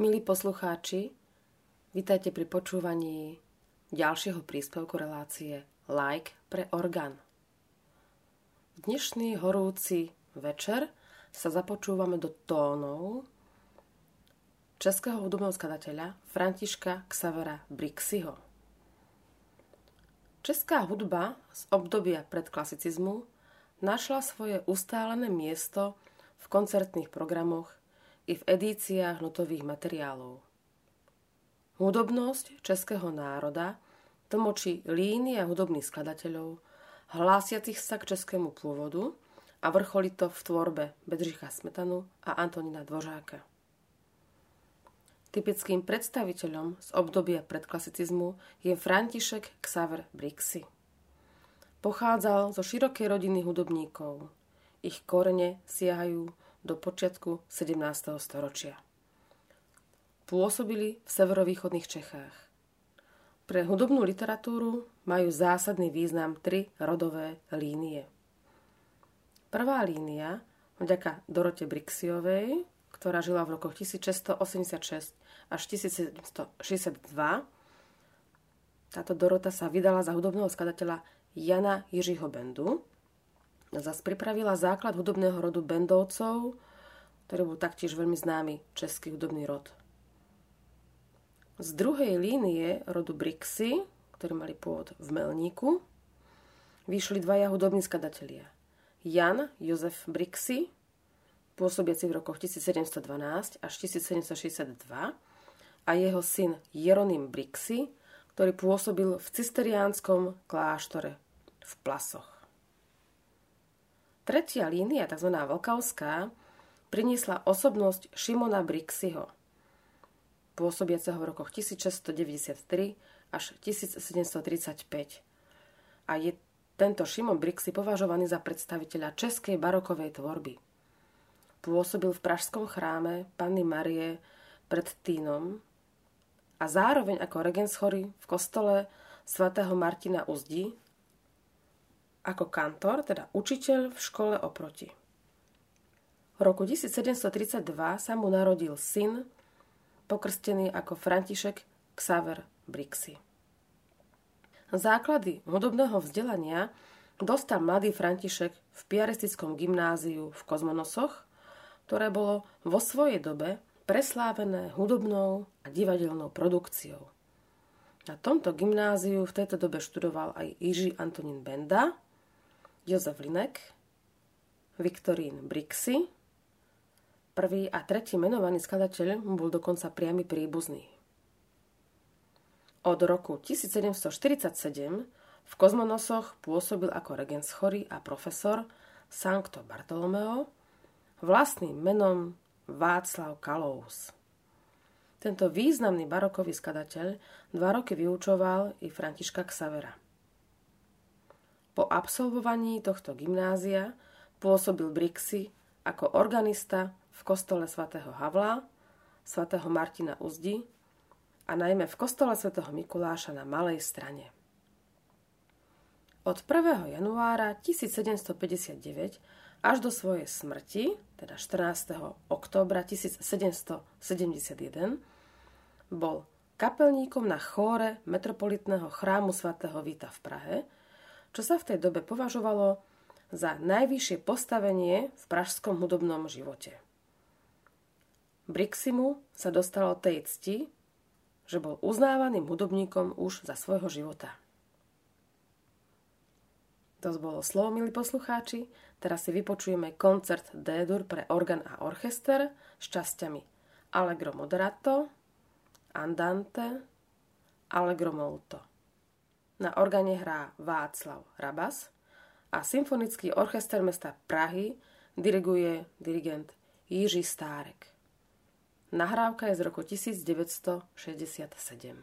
Milí poslucháči, vítajte pri počúvaní ďalšieho príspevku relácie Like pre orgán. Dnešný horúci večer sa započúvame do tónov českého hudobného skladateľa Františka Xavera Brixiho. Česká hudba z obdobia predklasicizmu našla svoje ustálené miesto v koncertných programoch i v edíciách notových materiálov. Hudobnosť českého národa tlmočí línia hudobných skladateľov, hlásiacich sa k českému pôvodu a vrcholí to v tvorbe Bedřicha Smetanu a Antonina Dvořáka. Typickým predstaviteľom z obdobia predklasicizmu je František Xaver Brixi. Pochádzal zo širokej rodiny hudobníkov. Ich korene siahajú do počiatku 17. storočia. Pôsobili v severovýchodných Čechách. Pre hudobnú literatúru majú zásadný význam tri rodové línie. Prvá línia, vďaka Dorote Brixiovej, ktorá žila v rokoch 1686 až 1762, táto Dorota sa vydala za hudobného skladateľa Jana Jiřího Bendu, Zas pripravila základ hudobného rodu Bendovcov, ktorý bol taktiež veľmi známy český hudobný rod. Z druhej línie rodu Brixy, ktorí mali pôvod v Melníku, vyšli dvaja hudobní skladatelia. Jan Jozef Brixy, pôsobiaci v rokoch 1712 až 1762 a jeho syn Jeronym Brixy, ktorý pôsobil v cisteriánskom kláštore v Plasoch. Tretia línia, tzv. Vlkavská, priniesla osobnosť Šimona Brixiho, pôsobiaceho v rokoch 1693 až 1735. A je tento Šimon Brixi považovaný za predstaviteľa českej barokovej tvorby. Pôsobil v pražskom chráme Panny Marie pred Týnom a zároveň ako regenschory v kostole svätého Martina Uzdi ako kantor, teda učiteľ v škole oproti. V roku 1732 sa mu narodil syn, pokrstený ako František Xaver Brixi. Základy hudobného vzdelania dostal mladý František v piaristickom gymnáziu v Kozmonosoch, ktoré bolo vo svojej dobe preslávené hudobnou a divadelnou produkciou. Na tomto gymnáziu v tejto dobe študoval aj Jiří Antonín Benda, Jozef Linek, Viktorín Brixy, prvý a tretí menovaný skladateľ bol dokonca priamy príbuzný. Od roku 1747 v Kozmonosoch pôsobil ako regens chorý a profesor Sancto Bartolomeo vlastným menom Václav Kalous. Tento významný barokový skladateľ dva roky vyučoval i Františka Xavera. Po absolvovaní tohto gymnázia pôsobil Brixy ako organista v kostole svätého Havla, svätého Martina Uzdi a najmä v kostole svätého Mikuláša na Malej strane. Od 1. januára 1759 až do svojej smrti, teda 14. októbra 1771, bol kapelníkom na chóre metropolitného chrámu svätého Vita v Prahe, čo sa v tej dobe považovalo za najvyššie postavenie v pražskom hudobnom živote. Briximu sa dostalo tej cti, že bol uznávaným hudobníkom už za svojho života. To bolo slovo, milí poslucháči. Teraz si vypočujeme koncert D-dur pre organ a orchester s časťami Allegro moderato, Andante, Allegro molto. Na organe hrá Václav Rabas a Symfonický orchester mesta Prahy diriguje dirigent Jiří Stárek. Nahrávka je z roku 1967.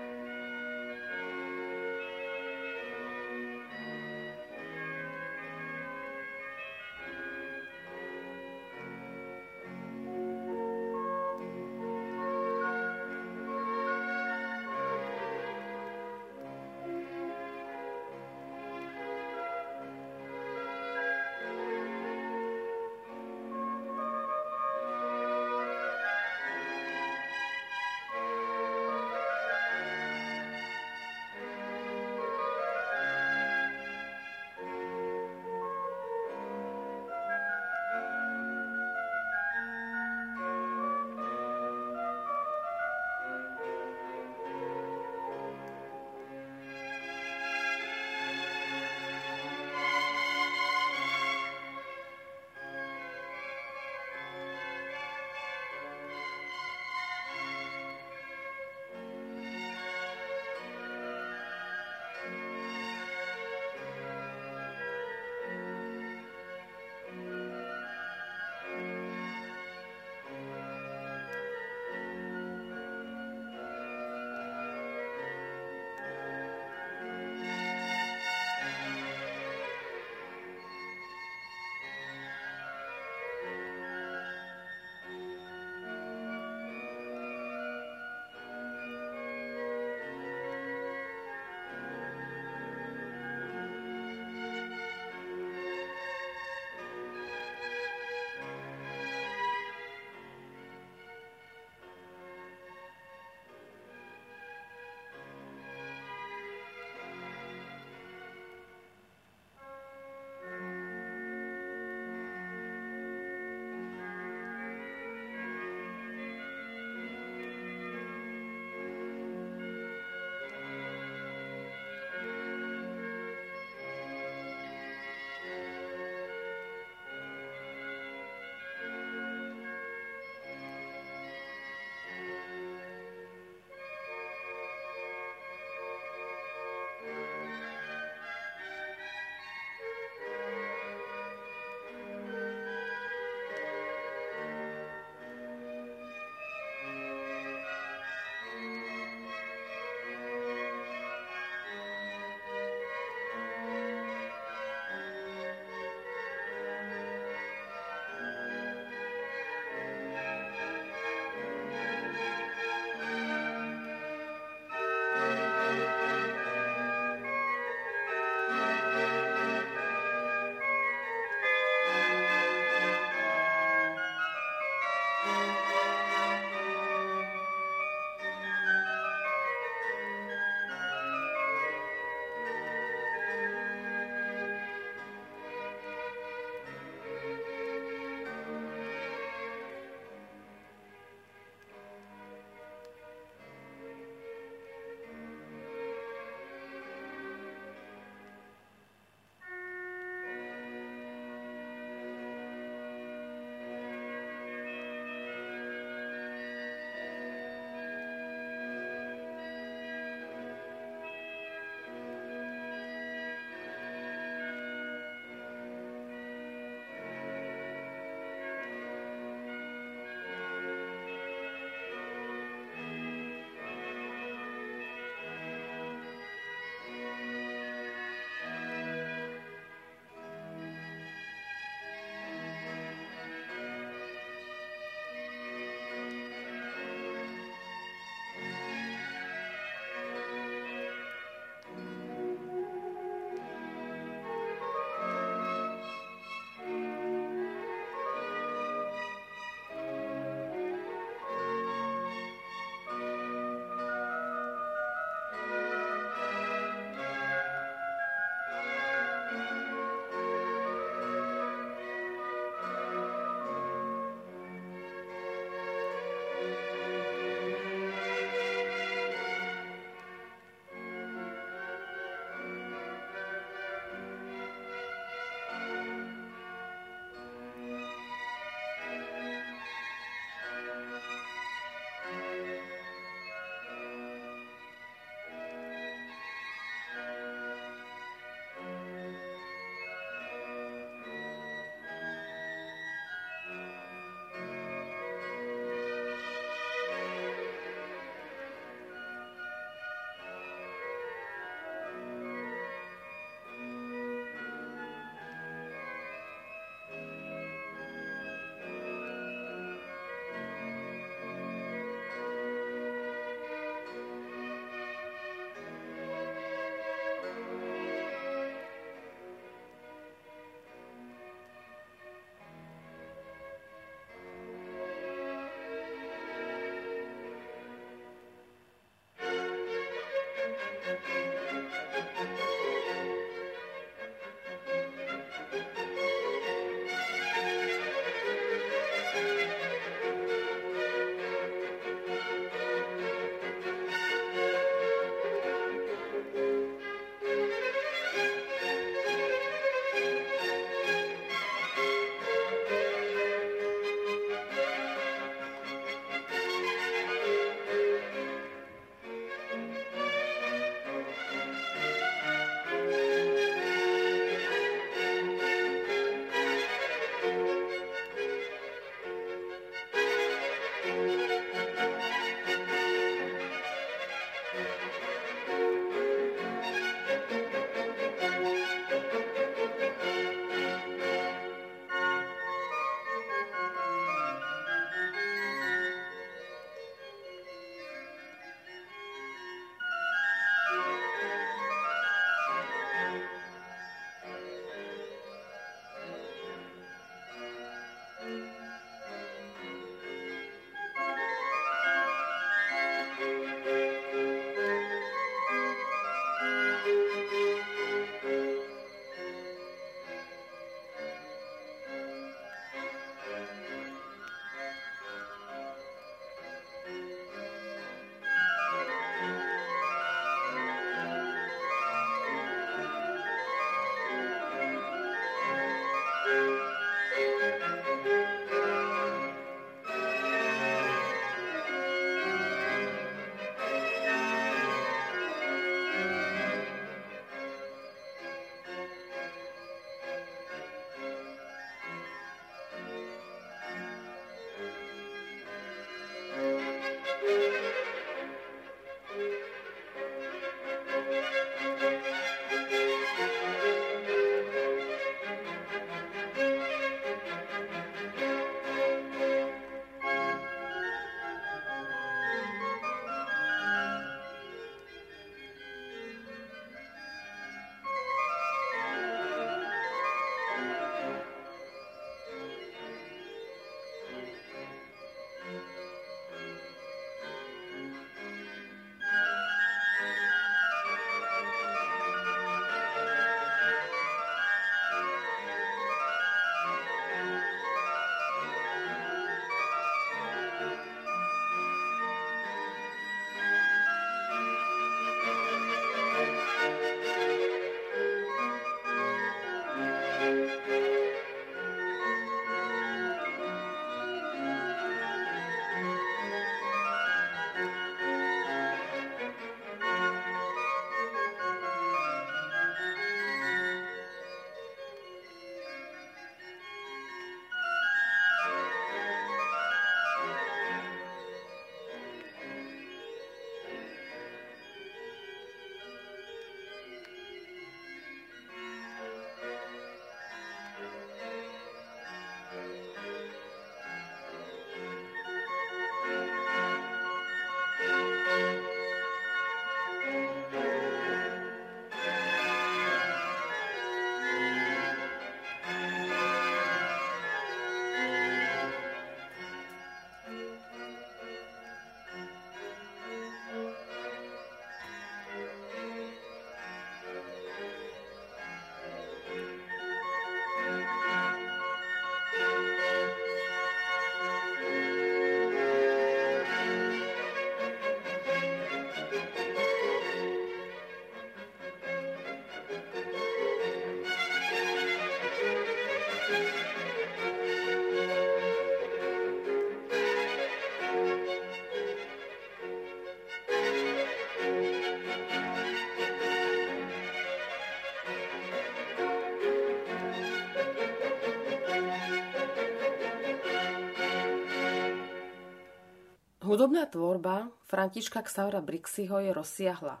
Hudobná tvorba Františka Xavra Brixiho je rozsiahla.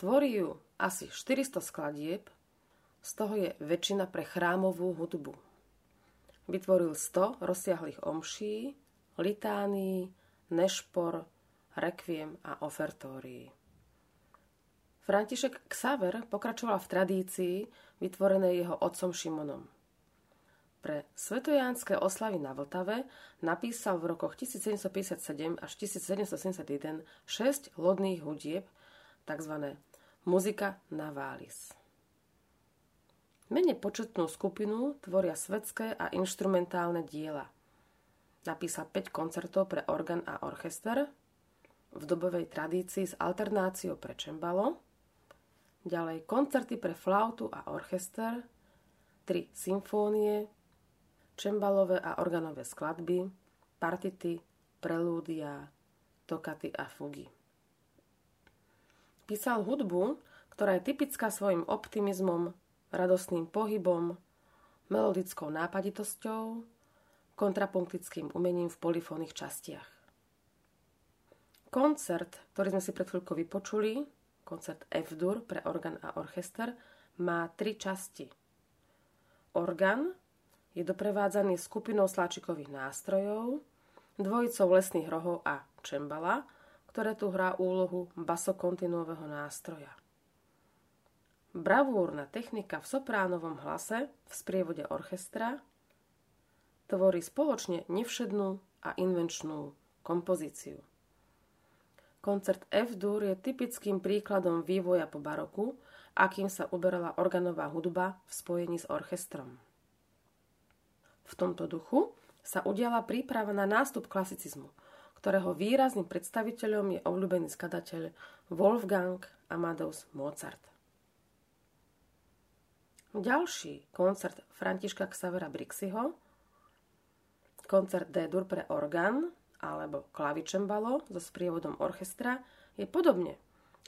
Tvorí ju asi 400 skladieb, z toho je väčšina pre chrámovú hudbu. Vytvoril 100 rozsiahlých omší, litánií, nešpor, rekviem a ofertórií. František Xaver pokračoval v tradícii vytvorenej jeho otcom Šimonom. Pre svetojánske oslavy na Vltave napísal v rokoch 1757 až 1771 šesť lodných hudieb, tzv. muzika na vális. Menej početnú skupinu tvoria svetské a inštrumentálne diela. Napísal 5 koncertov pre organ a orchester v dobovej tradícii s alternáciou pre čembalo, ďalej koncerty pre flautu a orchester, tri symfónie, čembalové a organové skladby, partity, prelúdia, tokaty a fugy. Písal hudbu, ktorá je typická svojim optimizmom, radostným pohybom, melodickou nápaditosťou, kontrapunktickým umením v polifónnych častiach. Koncert, ktorý sme si pred chvíľkou vypočuli, koncert F-dur pre organ a orchester, má tri časti. Organ, je doprevádzaný skupinou sláčikových nástrojov, dvojicou lesných rohov a čembala, ktoré tu hrá úlohu basokontinuového nástroja. Bravúrna technika v sopránovom hlase v sprievode orchestra tvorí spoločne nevšednú a invenčnú kompozíciu. Koncert F-dur je typickým príkladom vývoja po baroku, akým sa uberala organová hudba v spojení s orchestrom. V tomto duchu sa udiala príprava na nástup klasicizmu, ktorého výrazným predstaviteľom je obľúbený skladateľ Wolfgang Amadeus Mozart. Ďalší koncert Františka Xavera Brixiho, koncert D-dur pre orgán alebo klavičembalo so sprievodom orchestra, je podobne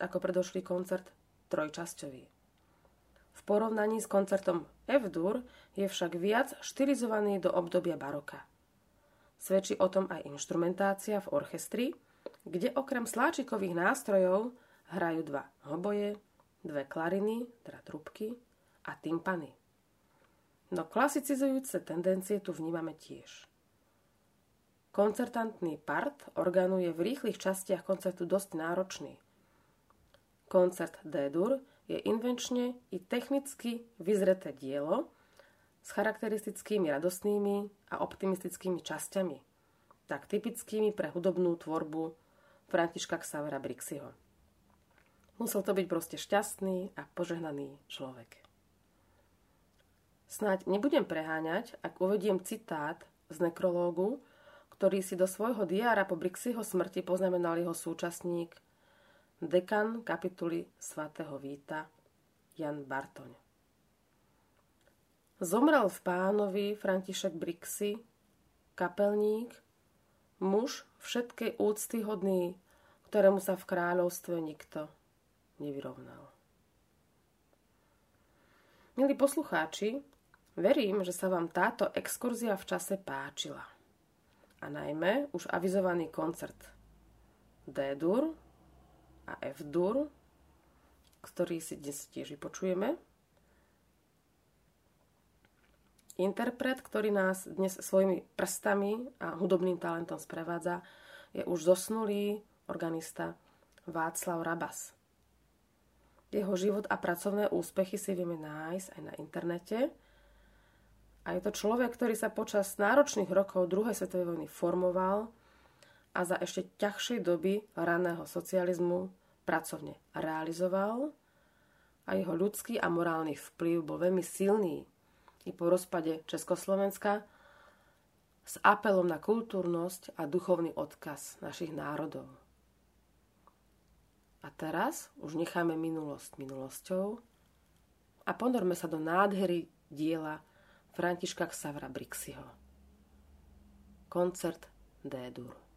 ako predošlý koncert trojčasťový. V porovnaní s koncertom F-dur je však viac štilizovaný do obdobia baroka. Svedčí o tom aj inštrumentácia v orchestri, kde okrem sláčikových nástrojov hrajú dva hoboje, dve klariny, teda trubky a tympany. No klasicizujúce tendencie tu vnímame tiež. Koncertantný part orgánu je v rýchlych častiach koncertu dosť náročný. Koncert D-dur je invenčne i technicky vyzreté dielo s charakteristickými radostnými a optimistickými časťami, tak typickými pre hudobnú tvorbu Františka Xavera Brixiho. Musel to byť proste šťastný a požehnaný človek. Snáď nebudem preháňať, ak uvediem citát z nekrológu, ktorý si do svojho diára po Brixiho smrti poznamenal jeho súčasník dekan kapituly svätého Víta Jan Bartoň. Zomrel v pánovi František Brixy, kapelník, muž všetkej úcty hodný, ktorému sa v kráľovstve nikto nevyrovnal. Milí poslucháči, verím, že sa vám táto exkurzia v čase páčila. A najmä už avizovaný koncert D-dur a F-dur, ktorý si dnes tiež vypočujeme. Interpret, ktorý nás dnes svojimi prstami a hudobným talentom sprevádza, je už zosnulý organista Václav Rabas. Jeho život a pracovné úspechy si vieme nájsť aj na internete. A je to človek, ktorý sa počas náročných rokov druhej svetovej vojny formoval a za ešte ťažšej doby raného socializmu pracovne realizoval a jeho ľudský a morálny vplyv bol veľmi silný i po rozpade Československa s apelom na kultúrnosť a duchovný odkaz našich národov. A teraz už necháme minulosť minulosťou a ponorme sa do nádhery diela Františka Xavra Brixiho. Koncert D-dur.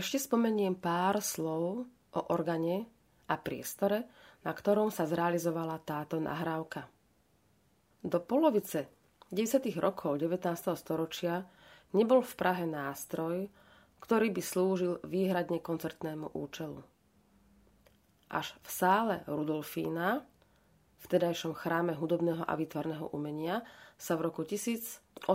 Ešte spomeniem pár slov o organe a priestore, na ktorom sa zrealizovala táto nahrávka. Do polovice 10. rokov 19. storočia nebol v Prahe nástroj, ktorý by slúžil výhradne koncertnému účelu. Až v sále Rudolfína, v tedajšom chráme hudobného a výtvarného umenia, sa v roku 1885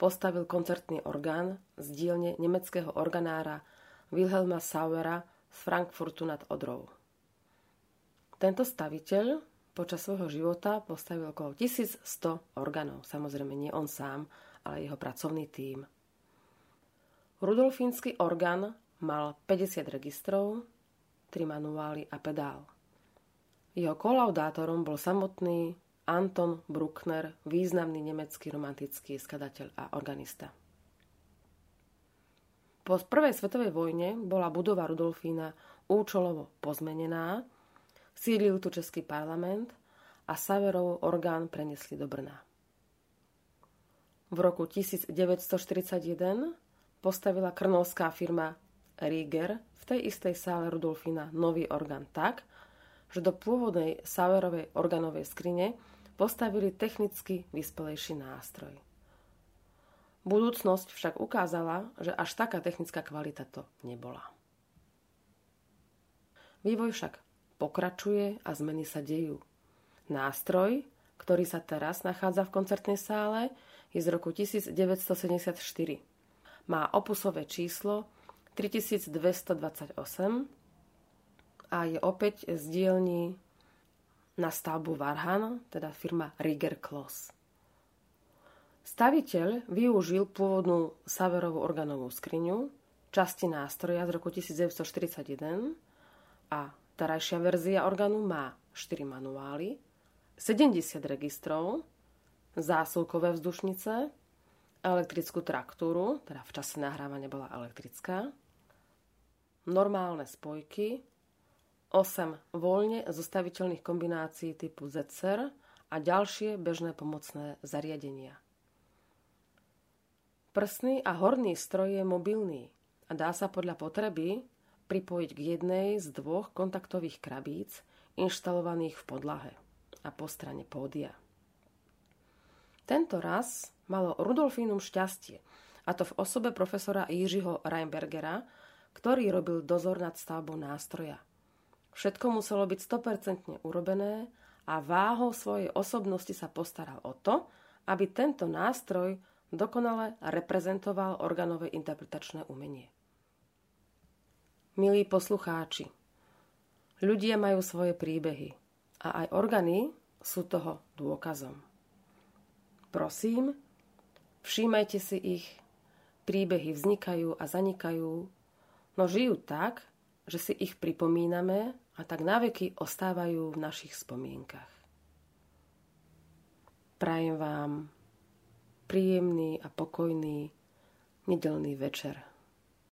postavil koncertný orgán z dielne nemeckého organára Wilhelma Sauera z Frankfurtu nad Odrou. Tento staviteľ počas svojho života postavil okolo 1100 orgánov. Samozrejme nie on sám, ale jeho pracovný tím. Rudolfínsky orgán mal 50 registrov, 3 manuály a pedál. Jeho kolaudátorom bol samotný Anton Bruckner, významný nemecký romantický skladateľ a organista. Po prvej svetovej vojne bola budova Rudolfína účelovo pozmenená, sídlil tu Český parlament a Saverov orgán preniesli do Brna. V roku 1941 postavila krnovská firma Rieger v tej istej sále Rudolfína nový orgán tak, že do pôvodnej Sauerovej organovej skrine postavili technicky vyspelejší nástroj. Budúcnosť však ukázala, že až taká technická kvalita to nebola. Vývoj však pokračuje a zmeny sa dejú. Nástroj, ktorý sa teraz nachádza v koncertnej sále, je z roku 1974. Má opusové číslo 3228 a je opäť z dielní na stavbu Varhan, teda firma Rieger Kloss. Staviteľ využil pôvodnú Saverovú organovú skriňu, časti nástroja z roku 1941 a terajšia verzia orgánu má 4 manuály, 70 registrov, zásuvkové vzdušnice, elektrickú traktúru, teda v čase nahrávania bola elektrická, normálne spojky, 8 voľne zostaviteľných kombinácií typu ZCR a ďalšie bežné pomocné zariadenia. Prsný a horný stroj je mobilný a dá sa podľa potreby pripojiť k jednej z dvoch kontaktových krabíc inštalovaných v podlahe a po strane pódia. Tento raz malo Rudolfínum šťastie, a to v osobe profesora Jiřího Reinbergera, ktorý robil dozor nad stavbou nástroja – Všetko muselo byť 100% urobené a váhou svojej osobnosti sa postaral o to, aby tento nástroj dokonale reprezentoval organové interpretačné umenie. Milí poslucháči, ľudia majú svoje príbehy a aj orgány sú toho dôkazom. Prosím, všímajte si ich, príbehy vznikajú a zanikajú, no žijú tak, že si ich pripomíname a tak naveky ostávajú v našich spomienkach. Prajem vám príjemný a pokojný nedelný večer.